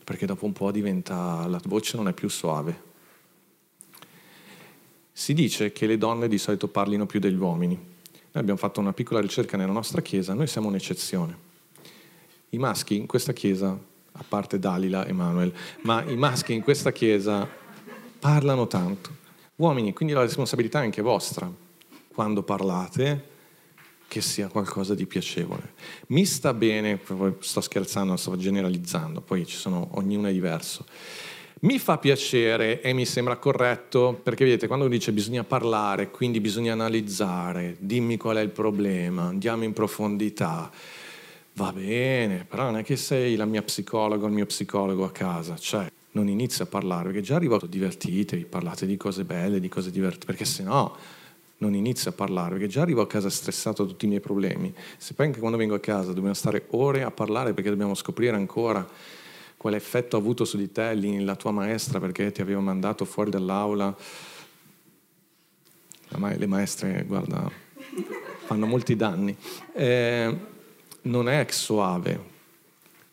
perché dopo un po' diventa, la voce non è più suave. Si dice che le donne di solito parlino più degli uomini. Noi abbiamo fatto una piccola ricerca nella nostra chiesa, noi siamo un'eccezione. I maschi in questa chiesa, a parte Dalila e Manuel, ma i maschi in questa chiesa parlano tanto. Uomini, quindi la responsabilità è anche vostra. Quando parlate, che sia qualcosa di piacevole. Mi sta bene, sto scherzando, sto generalizzando, poi ci sono, ognuno è diverso. Mi fa piacere e mi sembra corretto perché vedete, quando dice bisogna parlare, quindi bisogna analizzare, dimmi qual è il problema, andiamo in profondità, va bene, però non è che sei la mia psicologa o il mio psicologo a casa, cioè non inizio a parlare perché già arrivato divertitevi, parlate di cose belle, di cose divertenti, perché se no non inizio a parlare, perché già arrivo a casa stressato da tutti i miei problemi. Se poi anche quando vengo a casa dobbiamo stare ore a parlare perché dobbiamo scoprire ancora quale effetto ha avuto su di te la tua maestra perché ti aveva mandato fuori dall'aula. Le maestre, guarda, fanno molti danni. Eh, non è soave,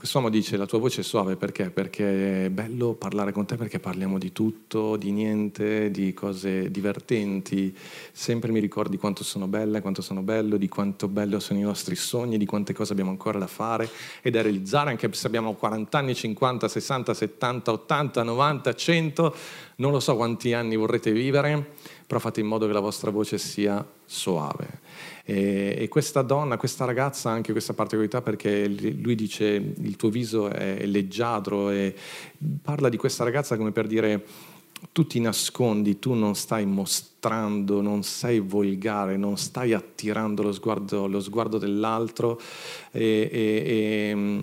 Quest'uomo dice la tua voce è suave perché? Perché è bello parlare con te perché parliamo di tutto, di niente, di cose divertenti. Sempre mi ricordi quanto sono bella, quanto sono bello, di quanto bello sono i nostri sogni, di quante cose abbiamo ancora da fare e da realizzare, anche se abbiamo 40 anni, 50, 60, 70, 80, 90, 100. Non lo so quanti anni vorrete vivere, però fate in modo che la vostra voce sia suave. E, e, questa donna, questa ragazza ha anche questa particolarità perché lui dice il tuo viso è leggiadro e parla di questa ragazza come per dire tu ti nascondi, tu non stai mostrando, non sei volgare, non stai attirando lo sguardo, lo sguardo dell'altro e, e,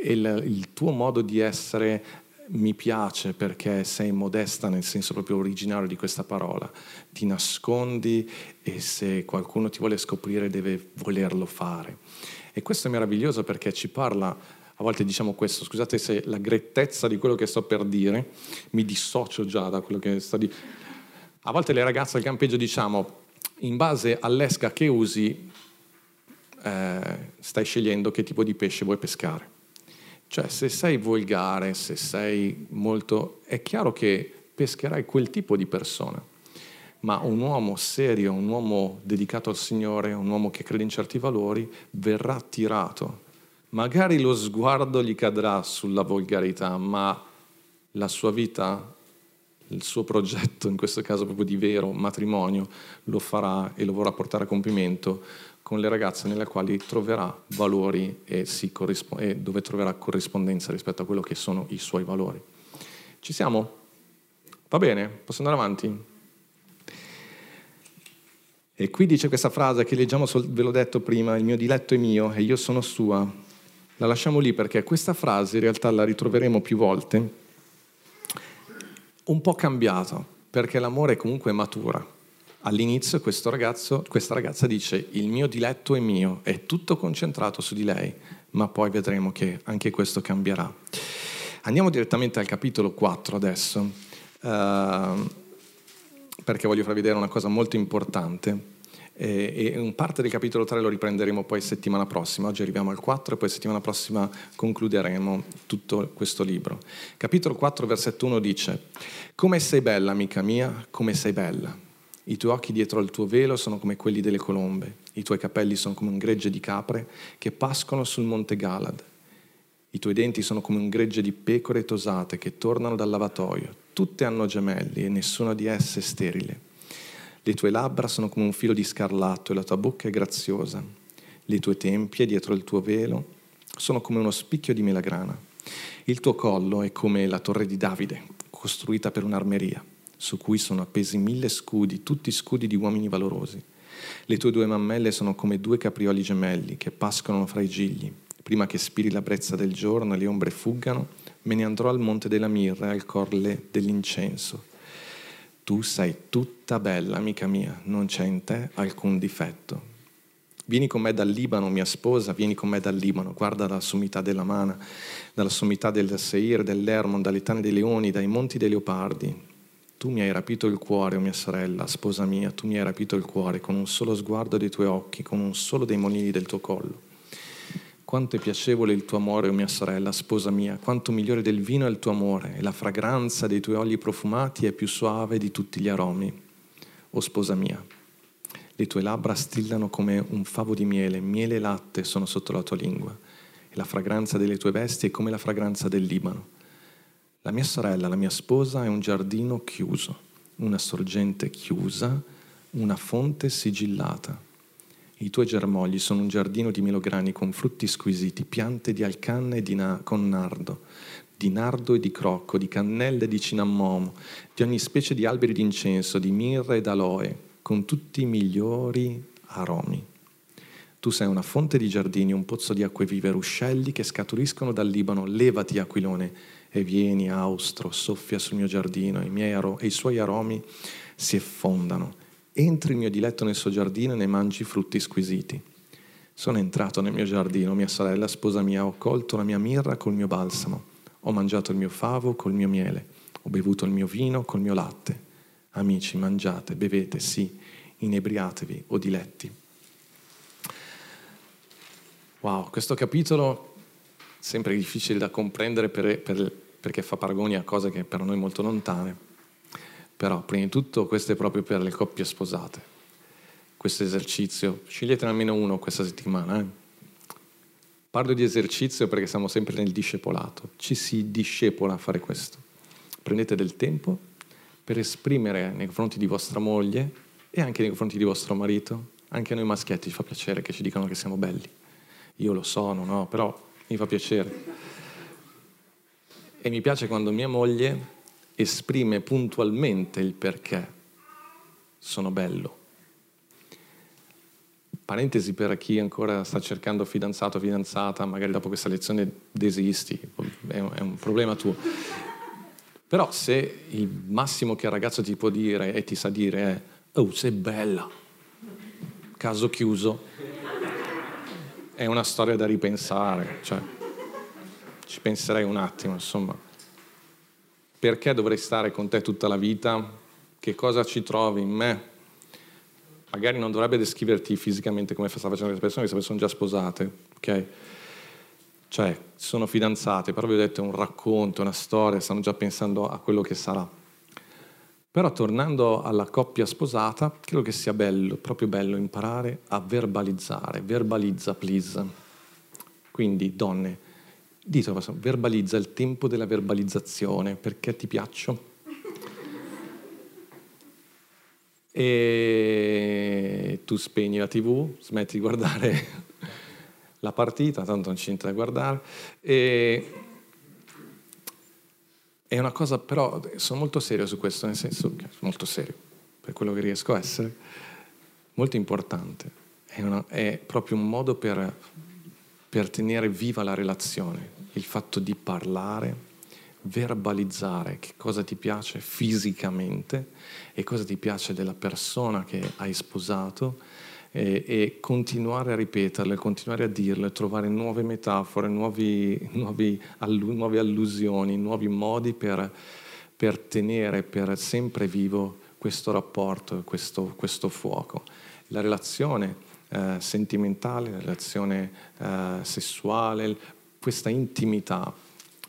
e il, il tuo modo di essere mi piace perché sei modesta nel senso proprio originario di questa parola. Ti nascondi e se qualcuno ti vuole scoprire deve volerlo fare. E questo è meraviglioso perché ci parla, a volte diciamo questo, scusate se la grettezza di quello che sto per dire, mi dissocio già da quello che sto dicendo. A volte le ragazze al campeggio diciamo, in base all'esca che usi, eh, stai scegliendo che tipo di pesce vuoi pescare. Cioè, se sei volgare, se sei molto... è chiaro che pescherai quel tipo di persona, ma un uomo serio, un uomo dedicato al Signore, un uomo che crede in certi valori, verrà attirato. Magari lo sguardo gli cadrà sulla volgarità, ma la sua vita, il suo progetto, in questo caso proprio di vero matrimonio, lo farà e lo vorrà portare a compimento con le ragazze nelle quali troverà valori e, corrispo- e dove troverà corrispondenza rispetto a quello che sono i suoi valori. Ci siamo? Va bene? Posso andare avanti? E qui dice questa frase che leggiamo, ve l'ho detto prima, il mio diletto è mio e io sono sua. La lasciamo lì perché questa frase in realtà la ritroveremo più volte, un po' cambiata, perché l'amore comunque matura all'inizio ragazzo, questa ragazza dice il mio diletto è mio, è tutto concentrato su di lei, ma poi vedremo che anche questo cambierà. Andiamo direttamente al capitolo 4 adesso, uh, perché voglio farvi vedere una cosa molto importante. E, e parte del capitolo 3 lo riprenderemo poi settimana prossima. Oggi arriviamo al 4 e poi settimana prossima concluderemo tutto questo libro. Capitolo 4, versetto 1 dice: Come sei bella, amica mia, come sei bella. I tuoi occhi dietro al tuo velo sono come quelli delle colombe, i tuoi capelli sono come un gregge di capre che pascono sul monte Galad. I tuoi denti sono come un gregge di pecore tosate che tornano dal lavatoio. Tutte hanno gemelli e nessuna di esse è sterile. Le tue labbra sono come un filo di scarlatto e la tua bocca è graziosa. Le tue tempie dietro il tuo velo sono come uno spicchio di melagrana. Il tuo collo è come la torre di Davide, costruita per un'armeria su cui sono appesi mille scudi, tutti scudi di uomini valorosi. Le tue due mammelle sono come due caprioli gemelli che pascolano fra i gigli. Prima che spiri la brezza del giorno e le ombre fuggano, me ne andrò al monte della mirra e al corle dell'incenso. Tu sei tutta bella, amica mia, non c'è in te alcun difetto. Vieni con me dal Libano, mia sposa, vieni con me dal Libano, guarda dalla sommità della Mana, dalla sommità del Seir, dell'Ermon, dalle tane dei leoni, dai monti dei leopardi. Tu mi hai rapito il cuore, o mia sorella, sposa mia, tu mi hai rapito il cuore con un solo sguardo dei tuoi occhi, con un solo dei monili del tuo collo. Quanto è piacevole il tuo amore, o mia sorella, sposa mia, quanto migliore del vino è il tuo amore, e la fragranza dei tuoi oli profumati è più suave di tutti gli aromi, o sposa mia. Le tue labbra strillano come un favo di miele, miele e latte sono sotto la tua lingua, e la fragranza delle tue vesti è come la fragranza del Libano. La mia sorella, la mia sposa, è un giardino chiuso, una sorgente chiusa, una fonte sigillata. I tuoi germogli sono un giardino di melograni con frutti squisiti, piante di alcanna e di na- con nardo, di nardo e di crocco, di cannella e di cinammomo, di ogni specie di alberi d'incenso, di mirra e d'aloe, con tutti i migliori aromi. Tu sei una fonte di giardini, un pozzo di acque vive, ruscelli che scaturiscono dal Libano. Levati, aquilone, e vieni, austro, soffia sul mio giardino, e, aro- e i suoi aromi si effondano. Entri il mio diletto nel suo giardino e ne mangi frutti squisiti. Sono entrato nel mio giardino, mia sorella, sposa mia, ho colto la mia mirra col mio balsamo, ho mangiato il mio favo col mio miele, ho bevuto il mio vino col mio latte. Amici, mangiate, bevete, sì, inebriatevi o diletti. Wow, questo capitolo sempre difficile da comprendere per, per, perché fa paragoni a cose che per noi molto lontane. Però, prima di tutto, questo è proprio per le coppie sposate. Questo esercizio, sceglietene almeno uno questa settimana. Eh? Parlo di esercizio perché siamo sempre nel discepolato. Ci si discepola a fare questo. Prendete del tempo per esprimere nei confronti di vostra moglie e anche nei confronti di vostro marito. Anche a noi maschietti ci fa piacere che ci dicano che siamo belli. Io lo sono, no? Però mi fa piacere e mi piace quando mia moglie esprime puntualmente il perché sono bello. Parentesi per chi ancora sta cercando fidanzato o fidanzata, magari dopo questa lezione desisti, è un problema tuo. Però se il massimo che il ragazzo ti può dire e ti sa dire è oh sei bella, caso chiuso, è una storia da ripensare. Cioè, ci penserei un attimo, insomma. Perché dovrei stare con te tutta la vita? Che cosa ci trovi in me? Magari non dovrebbe descriverti fisicamente come sta facendo queste persone, queste persone sono già sposate, ok? Cioè, sono fidanzate, però vi ho detto è un racconto, una storia, stanno già pensando a quello che sarà. Però tornando alla coppia sposata, credo che sia bello, proprio bello imparare a verbalizzare. Verbalizza, please. Quindi, donne, Dito, verbalizza il tempo della verbalizzazione, perché ti piaccio. E tu spegni la tv, smetti di guardare la partita, tanto non c'è niente da guardare. E è una cosa, però, sono molto serio su questo, nel senso che molto serio, per quello che riesco a essere, molto importante. È, una, è proprio un modo per, per tenere viva la relazione il fatto di parlare, verbalizzare che cosa ti piace fisicamente e cosa ti piace della persona che hai sposato e, e continuare a ripeterle, continuare a dirle, trovare nuove metafore, nuovi, nuovi allu- nuove allusioni, nuovi modi per, per, tenere per sempre vivo questo rapporto, questo, questo fuoco. La relazione eh, sentimentale, la relazione eh, sessuale, questa intimità,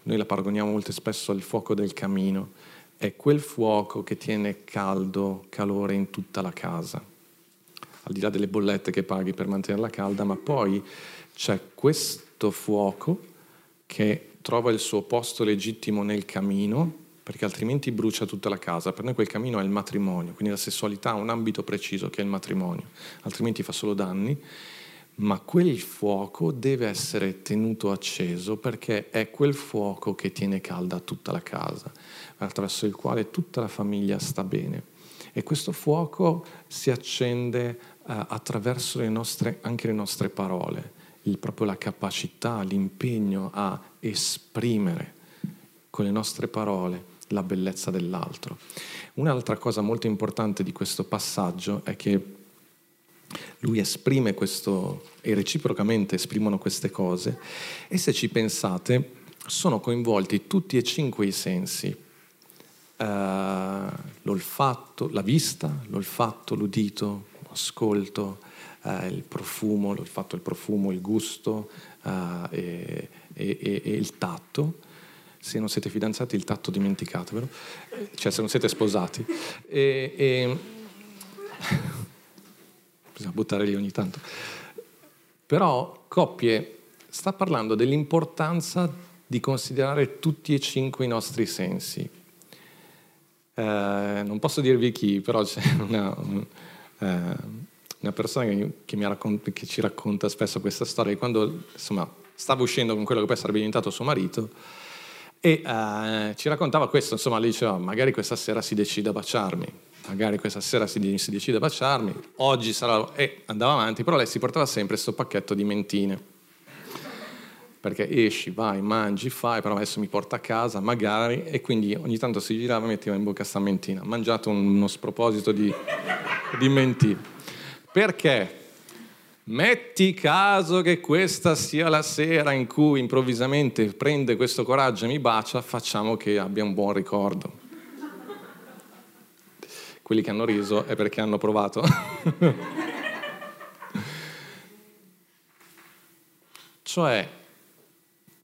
noi la paragoniamo molto spesso al fuoco del camino, è quel fuoco che tiene caldo, calore in tutta la casa, al di là delle bollette che paghi per mantenerla calda, ma poi c'è questo fuoco che trova il suo posto legittimo nel camino, perché altrimenti brucia tutta la casa. Per noi quel camino è il matrimonio, quindi la sessualità ha un ambito preciso che è il matrimonio, altrimenti fa solo danni ma quel fuoco deve essere tenuto acceso perché è quel fuoco che tiene calda tutta la casa, attraverso il quale tutta la famiglia sta bene. E questo fuoco si accende eh, attraverso le nostre, anche le nostre parole, il, proprio la capacità, l'impegno a esprimere con le nostre parole la bellezza dell'altro. Un'altra cosa molto importante di questo passaggio è che lui esprime questo e reciprocamente esprimono queste cose e se ci pensate sono coinvolti tutti e cinque i sensi, uh, l'olfatto, la vista, l'olfatto, l'udito, l'ascolto, uh, il profumo, l'olfatto, il profumo, il gusto uh, e, e, e, il tatto. Se non siete fidanzati il tatto dimenticatevelo, cioè se non siete sposati. E, e... Bisogna buttare lì ogni tanto. Però coppie sta parlando dell'importanza di considerare tutti e cinque i nostri sensi. Eh, non posso dirvi chi, però c'è una, eh, una persona che, che, raccont- che, ci racconta spesso questa storia di quando insomma, stava uscendo con quello che poi sarebbe diventato suo marito e eh, ci raccontava questo, insomma, lei diceva magari questa sera si decide a baciarmi, magari questa sera si, si decide a baciarmi, oggi sarà... e andava avanti, però lei si portava sempre questo pacchetto di mentine perché esci, vai, mangi, fai, però adesso mi porta a casa, magari, e quindi ogni tanto si girava e metteva in bocca sta mentina. Ha mangiato uno sproposito di, di mentine. Perché? Metti caso che questa sia la sera in cui improvvisamente prende questo coraggio e mi bacia, facciamo che abbia un buon ricordo. Quelli che hanno riso è perché hanno provato. cioè,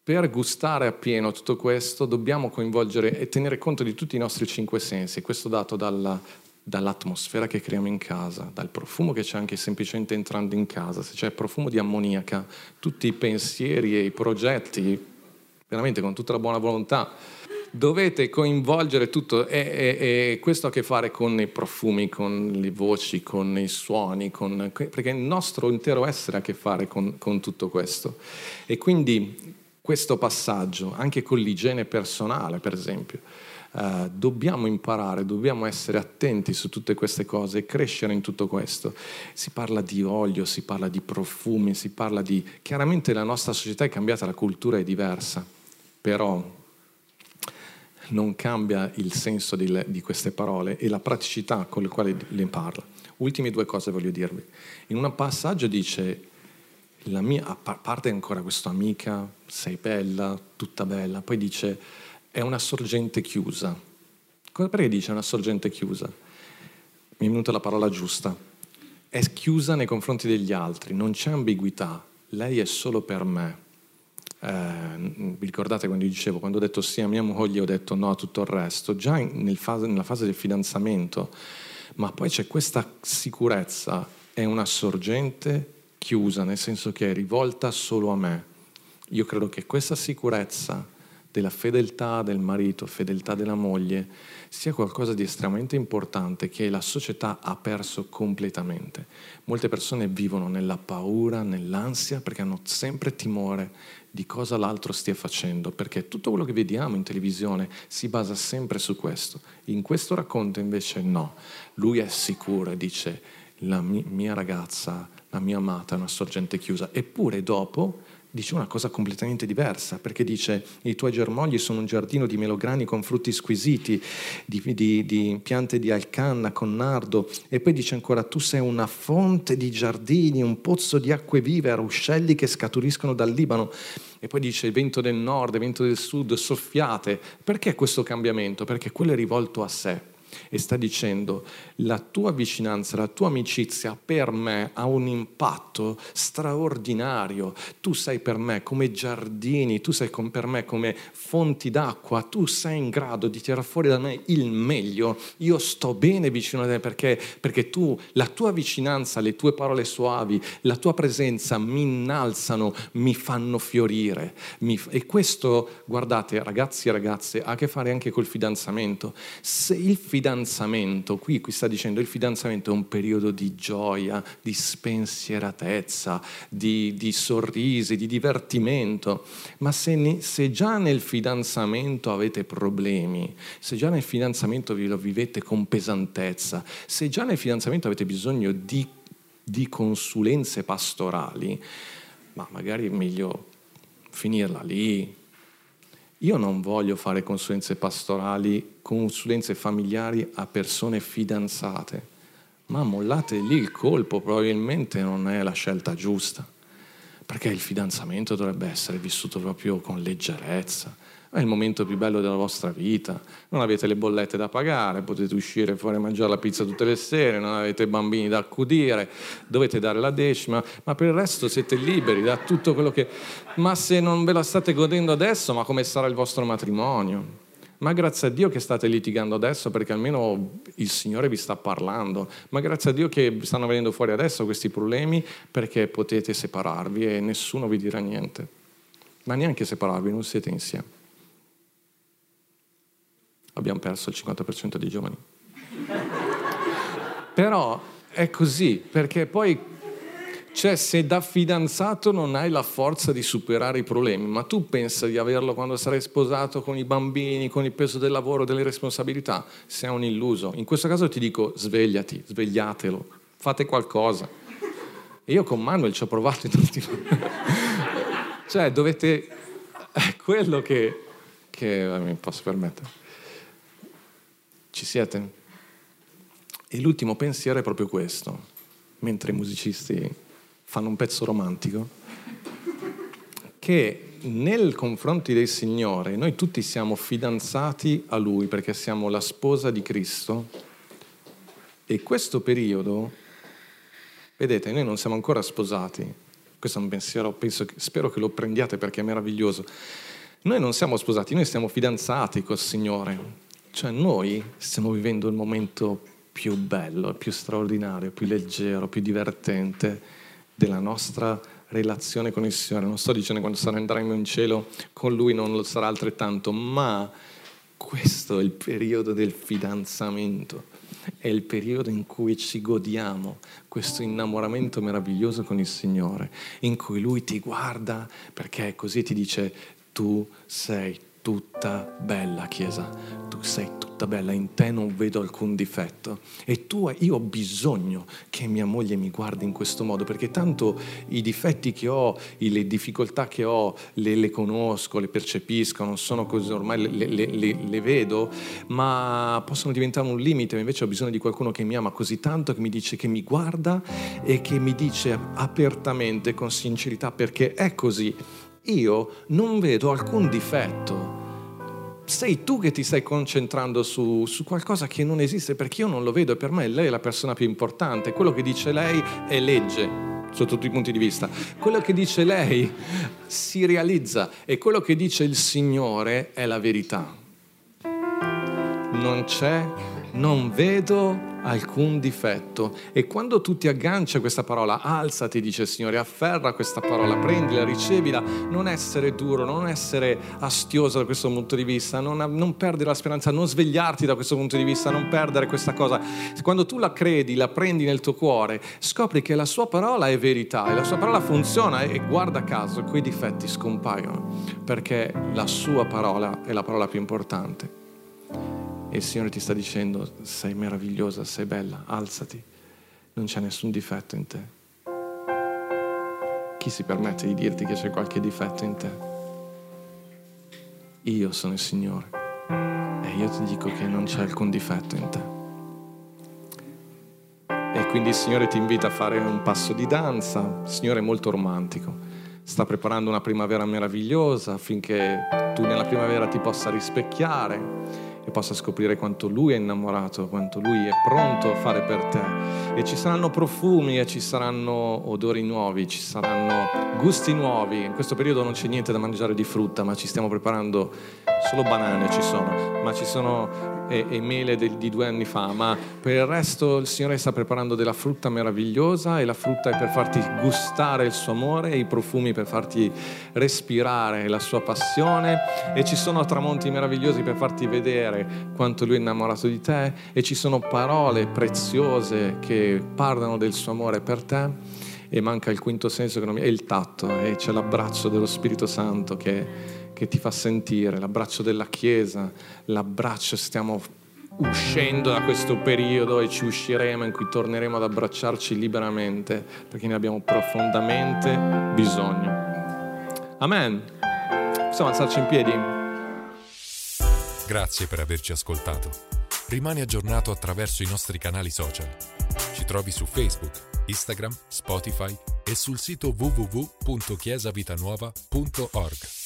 per gustare appieno tutto questo dobbiamo coinvolgere e tenere conto di tutti i nostri cinque sensi, questo dato dalla, dall'atmosfera che creiamo in casa, dal profumo che c'è anche semplicemente entrando in casa, se c'è profumo di ammoniaca, tutti i pensieri e i progetti, veramente con tutta la buona volontà, dovete coinvolgere tutto e, e, e, questo ha a che fare con i profumi, con le voci, con i suoni, con, perché il nostro intero essere ha a che fare con, con tutto questo. E quindi questo passaggio, anche con l'igiene personale, per esempio. Uh, dobbiamo imparare, dobbiamo essere attenti su tutte queste cose e crescere in tutto questo. Si parla di olio, si parla di profumi, si parla di... Chiaramente la nostra società è cambiata, la cultura è diversa, però non cambia il senso di, di queste parole e la praticità con le quali le parla. Ultime due cose voglio dirvi. In un passaggio dice la mia, a parte ancora questa amica, sei bella, tutta bella, poi dice è una sorgente chiusa. Perché dice una sorgente chiusa? Mi è venuta la parola giusta. È chiusa nei confronti degli altri, non c'è ambiguità, lei è solo per me. Eh, vi ricordate quando dicevo, quando ho detto sì a mia moglie, ho detto no a tutto il resto, già nel fase, nella fase del fidanzamento, ma poi c'è questa sicurezza, è una sorgente chiusa, nel senso che è rivolta solo a me. Io credo che questa sicurezza della fedeltà del marito, fedeltà della moglie, sia qualcosa di estremamente importante che la società ha perso completamente. Molte persone vivono nella paura, nell'ansia, perché hanno sempre timore di cosa l'altro stia facendo, perché tutto quello che vediamo in televisione si basa sempre su questo. In questo racconto invece no, lui è sicuro e dice la mia ragazza la mia amata è una sorgente chiusa. Eppure dopo dice una cosa completamente diversa, perché dice i tuoi germogli sono un giardino di melograni con frutti squisiti, di, di, di, piante di alcanna con nardo, e poi dice ancora tu sei una fonte di giardini, un pozzo di acque vive, ruscelli che scaturiscono dal Libano. E poi dice il vento del nord, il vento del sud, soffiate. Perché questo cambiamento? Perché quello è rivolto a sé e sta dicendo la tua vicinanza, la tua amicizia per me ha un impatto straordinario. Tu sei per me come giardini, tu sei per me come fonti d'acqua, tu sei in grado di tirare fuori da me il meglio. Io sto bene vicino a te perché, perché tu, la tua vicinanza, le tue parole suavi, la tua presenza mi innalzano, mi fanno fiorire. Mi, e questo, guardate, ragazzi e ragazze, ha a che fare anche col fidanzamento. Se il fidanzamento fidanzamento, qui, qui sta dicendo il fidanzamento è un periodo di gioia, di spensieratezza, di, di sorrisi, di divertimento, ma se, ne, se, già nel fidanzamento avete problemi, se già nel fidanzamento vi lo vivete con pesantezza, se già nel fidanzamento avete bisogno di, di consulenze pastorali, ma magari è meglio finirla lì, io non voglio fare consulenze pastorali, consulenze familiari a persone fidanzate, ma mollate lì il colpo, probabilmente non è la scelta giusta, perché il fidanzamento dovrebbe essere vissuto proprio con leggerezza, è il momento più bello della vostra vita, non avete le bollette da pagare, potete uscire fuori a mangiare la pizza tutte le sere, non avete bambini da accudire, dovete dare la decima, ma per il resto siete liberi da tutto quello che... Ma se non ve la state godendo adesso, ma come sarà il vostro matrimonio? Ma grazie a Dio che state litigando adesso perché almeno il Signore vi sta parlando. Ma grazie a Dio che stanno venendo fuori adesso questi problemi perché potete separarvi e nessuno vi dirà niente. Ma neanche separarvi, non siete insieme abbiamo perso il 50% dei giovani. Però è così, perché poi cioè, se da fidanzato non hai la forza di superare i problemi, ma tu pensi di averlo quando sarai sposato con i bambini, con il peso del lavoro, delle responsabilità, sei un illuso. In questo caso ti dico svegliati, svegliatelo, fate qualcosa. E io con Manuel ci ho provato in tutti Cioè, dovete... È quello che, che mi posso permettere. Ci siete? E l'ultimo pensiero è proprio questo, mentre i musicisti fanno un pezzo romantico, che nel confronto del Signore noi tutti siamo fidanzati a Lui perché siamo la sposa di Cristo e questo periodo, vedete, noi non siamo ancora sposati, questo è un pensiero, penso, spero che lo prendiate perché è meraviglioso, noi non siamo sposati, noi siamo fidanzati col Signore cioè noi stiamo vivendo il momento più bello, più straordinario, più leggero, più divertente della nostra relazione con il Signore. Non sto dicendo quando andremo in cielo con Lui non lo sarà altrettanto, ma questo è il periodo del fidanzamento, è il periodo in cui ci godiamo questo innamoramento meraviglioso con il Signore, in cui Lui ti guarda perché così ti dice tu sei tutta bella, Chiesa, tu sei tutta bella, in te non vedo alcun difetto. E tu, io ho bisogno che mia moglie mi guardi in questo modo, perché tanto i difetti che ho, le difficoltà che ho, le, le conosco, le percepisco, non sono cose, ormai le, le, le vedo, ma possono diventare un limite, invece ho bisogno di qualcuno che mi ama così tanto, che mi dice che mi guarda e che mi dice apertamente, con sincerità, perché è così io non vedo alcun difetto. Sei tu che ti stai concentrando su, su, qualcosa che non esiste perché io non lo vedo e per me lei è la persona più importante. Quello che dice lei è legge sotto tutti i punti di vista. Quello che dice lei si realizza e quello che dice il Signore è la verità. Non c'è, non vedo alcun difetto. E quando tu ti agganci a questa parola, alzati, dice il Signore, afferra questa parola, prendila, ricevila, non essere duro, non essere astioso da questo punto di vista, non, non perdere la speranza, non svegliarti da questo punto di vista, non perdere questa cosa. Quando tu la credi, la prendi nel tuo cuore, scopri che la sua parola è verità e la sua parola funziona e guarda caso, quei difetti scompaiono, perché la sua parola è la parola più importante. E il Signore ti sta dicendo, sei meravigliosa, sei bella, alzati, non c'è nessun difetto in te. Chi si permette di dirti che c'è qualche difetto in te? Io sono il Signore e io ti dico che non c'è alcun difetto in te. E quindi il Signore ti invita a fare un passo di danza, il Signore è molto romantico, sta preparando una primavera meravigliosa affinché tu nella primavera ti possa rispecchiare e possa scoprire quanto Lui è innamorato, quanto Lui è pronto a fare per te. E ci saranno profumi e ci saranno odori nuovi, ci saranno gusti nuovi. In questo periodo non c'è niente da mangiare di frutta, ma ci stiamo preparando, solo banane ci sono, ma ci sono e, mele del, di due anni fa, ma per il resto il Signore sta preparando della frutta meravigliosa e la frutta è per farti gustare il suo amore e i profumi per farti respirare la sua passione. E ci sono tramonti meravigliosi per farti vedere quanto lui è innamorato di te. E ci sono parole preziose che parlano del suo amore per te. E manca il quinto senso che non mi... è il tatto e c'è l'abbraccio dello Spirito Santo che che ti fa sentire, l'abbraccio della Chiesa, l'abbraccio, stiamo uscendo da questo periodo e ci usciremo in cui torneremo ad abbracciarci liberamente perché ne abbiamo profondamente bisogno. Amen. Possiamo alzarci in piedi? Grazie per averci ascoltato. Rimani aggiornato attraverso i nostri canali social. Ci trovi su Facebook, Instagram, Spotify e sul sito www.chiesavitanuova.org.